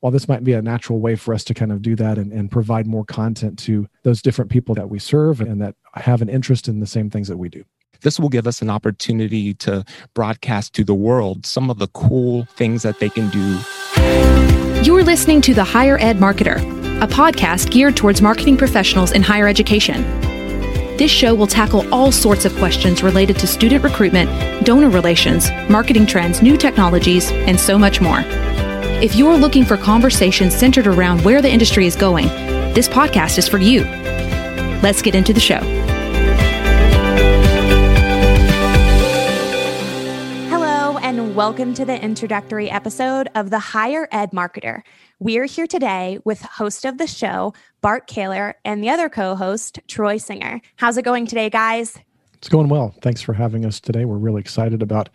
well, this might be a natural way for us to kind of do that and, and provide more content to those different people that we serve and that have an interest in the same things that we do. This will give us an opportunity to broadcast to the world some of the cool things that they can do. You're listening to The Higher Ed Marketer, a podcast geared towards marketing professionals in higher education. This show will tackle all sorts of questions related to student recruitment, donor relations, marketing trends, new technologies, and so much more. If you're looking for conversations centered around where the industry is going, this podcast is for you. Let's get into the show. Hello, and welcome to the introductory episode of The Higher Ed Marketer. We're here today with host of the show, Bart Caylor, and the other co host, Troy Singer. How's it going today, guys? It's going well. Thanks for having us today. We're really excited about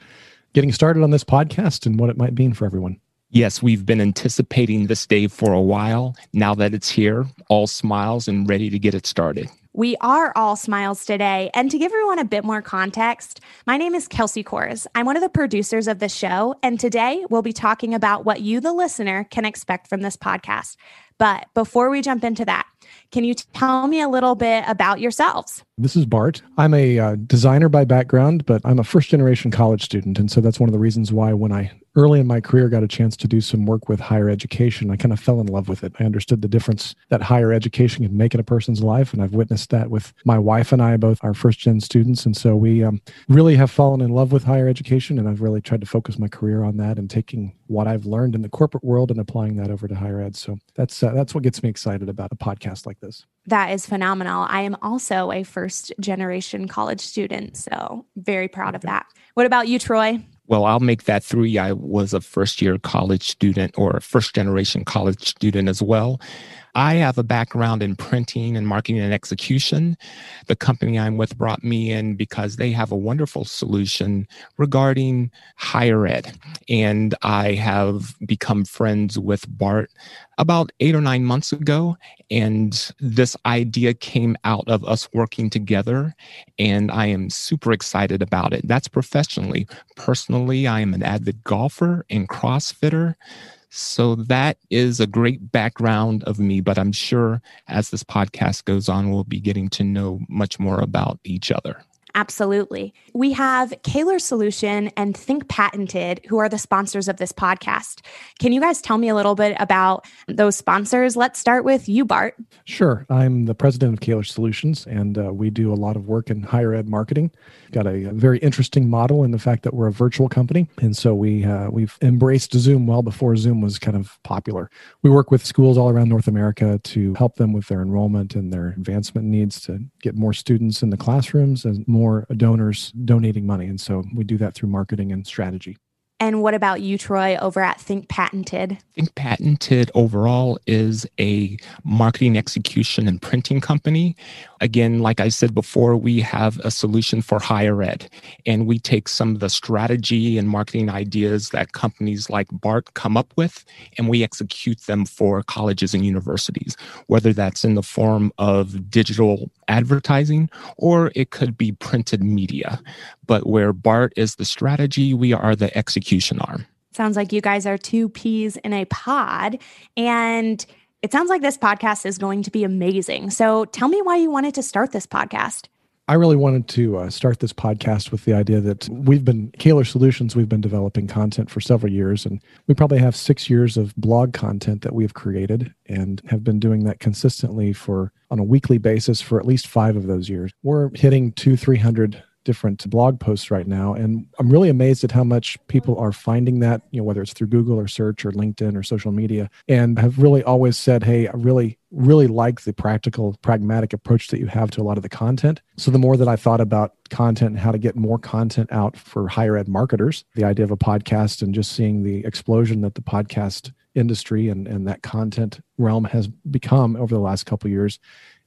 getting started on this podcast and what it might mean for everyone. Yes, we've been anticipating this day for a while. Now that it's here, all smiles and ready to get it started. We are all smiles today. And to give everyone a bit more context, my name is Kelsey Kohrs. I'm one of the producers of the show. And today we'll be talking about what you, the listener, can expect from this podcast. But before we jump into that, can you tell me a little bit about yourselves? This is Bart. I'm a uh, designer by background, but I'm a first generation college student. And so that's one of the reasons why when I early in my career got a chance to do some work with higher education i kind of fell in love with it i understood the difference that higher education can make in a person's life and i've witnessed that with my wife and i both are first gen students and so we um, really have fallen in love with higher education and i've really tried to focus my career on that and taking what i've learned in the corporate world and applying that over to higher ed so that's uh, that's what gets me excited about a podcast like this that is phenomenal. I am also a first generation college student, so very proud of that. What about you, Troy? Well, I'll make that three. I was a first year college student or a first generation college student as well. I have a background in printing and marketing and execution. The company I'm with brought me in because they have a wonderful solution regarding higher ed. And I have become friends with Bart about eight or nine months ago. And this idea came out of us working together. And I am super excited about it. That's professionally. Personally, I am an avid golfer and CrossFitter. So that is a great background of me, but I'm sure as this podcast goes on, we'll be getting to know much more about each other. Absolutely. We have Caylor Solution and Think Patented, who are the sponsors of this podcast. Can you guys tell me a little bit about those sponsors? Let's start with you, Bart. Sure. I'm the president of Caylor Solutions, and uh, we do a lot of work in higher ed marketing. Got a, a, very interesting model in the fact that we're a virtual company, and so we uh, we've embraced Zoom well before Zoom was kind of popular. We work with schools all around North America to help them with their enrollment and their advancement needs to get more students in the classrooms and more more donors donating money. And so we do that through marketing and strategy. And what about you, Troy, over at Think Patented? Think Patented overall is a marketing execution and printing company. Again, like I said before, we have a solution for higher ed, and we take some of the strategy and marketing ideas that companies like BART come up with, and we execute them for colleges and universities, whether that's in the form of digital advertising or it could be printed media. But where BART is the strategy, we are the execution arm. Sounds like you guys are two peas in a pod. And it sounds like this podcast is going to be amazing. So tell me why you wanted to start this podcast. I really wanted to uh, start this podcast with the idea that we've been, Caylor Solutions, we've been developing content for several years, and we probably have six years of blog content that we've created and have been doing that consistently for on a weekly basis for at least five of those years. We're hitting two, 300 different blog posts right now and i'm really amazed at how much people are finding that you know whether it's through google or search or linkedin or social media and have really always said hey i really really like the practical pragmatic approach that you have to a lot of the content. So the more that i thought about content and how to get more content out for higher ed marketers the idea of a podcast and just seeing the explosion that the podcast industry and, and that content realm has become over the last couple years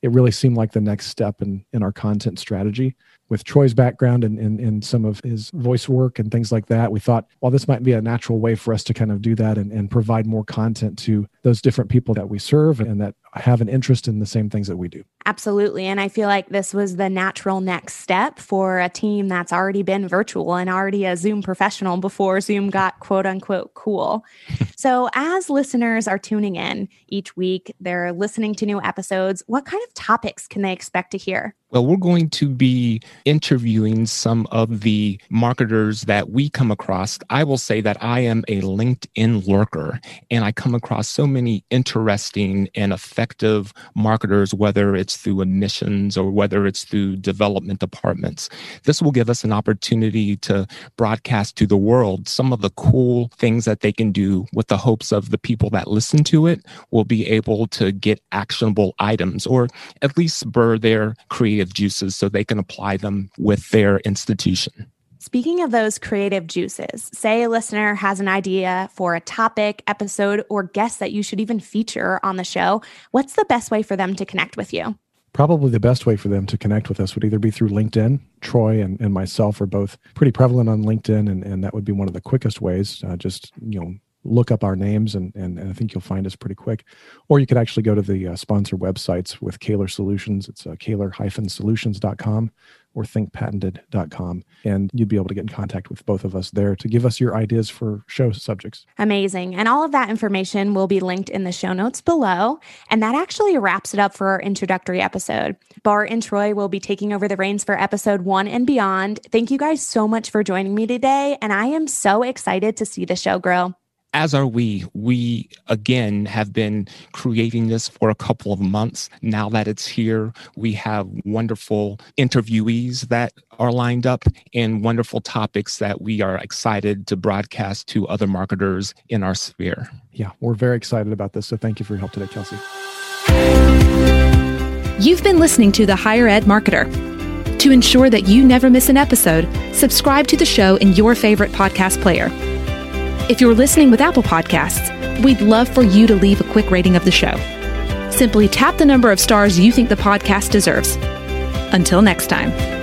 it really seemed like the next step in, in our content strategy with Troy's background and, and, and some of his voice work and things like that, we thought, well, this might be a natural way for us to kind of do that and, and provide more content to those different people that we serve and that have an interest in the same things that we do. Absolutely. And I feel like this was the natural next step for a team that's already been virtual and already a Zoom professional before Zoom got quote unquote cool. so, as listeners are tuning in each week, they're listening to new episodes. What kind of topics can they expect to hear? Well, we're going to be interviewing some of the marketers that we come across. I will say that I am a LinkedIn lurker and I come across so many interesting and effective marketers, whether it's through admissions or whether it's through development departments. This will give us an opportunity to broadcast to the world some of the cool things that they can do with the hopes of the people that listen to it will be able to get actionable items or at least spur their creative juices so they can apply them with their institution. Speaking of those creative juices, say a listener has an idea for a topic, episode, or guest that you should even feature on the show. What's the best way for them to connect with you? Probably the best way for them to connect with us would either be through LinkedIn. Troy and, and myself are both pretty prevalent on LinkedIn, and, and that would be one of the quickest ways. Uh, just, you know, look up our names and, and, and, I think you'll find us pretty quick. Or you could actually go to the uh, sponsor websites with Caylor Solutions. It's uh, caylor-solutions.com or thinkpatented.com. And you'd be able to get in contact with both of us there to give us your ideas for show subjects. Amazing. And all of that information will be linked in the show notes below. And that actually wraps it up for our introductory episode. Bart and Troy will be taking over the reins for episode one and beyond. Thank you guys so much for joining me today. And I am so excited to see the show grow as are we. We again have been creating this for a couple of months. Now that it's here, we have wonderful interviewees that are lined up and wonderful topics that we are excited to broadcast to other marketers in our sphere. Yeah, we're very excited about this. So thank you for your help today, Kelsey. You've been listening to The Higher Ed Marketer. To ensure that you never miss an episode, subscribe to the show in your favorite podcast player if you're listening with Apple Podcasts, we'd love for you to leave a quick rating of the show. Simply tap the number of stars you think the podcast deserves. Until next time.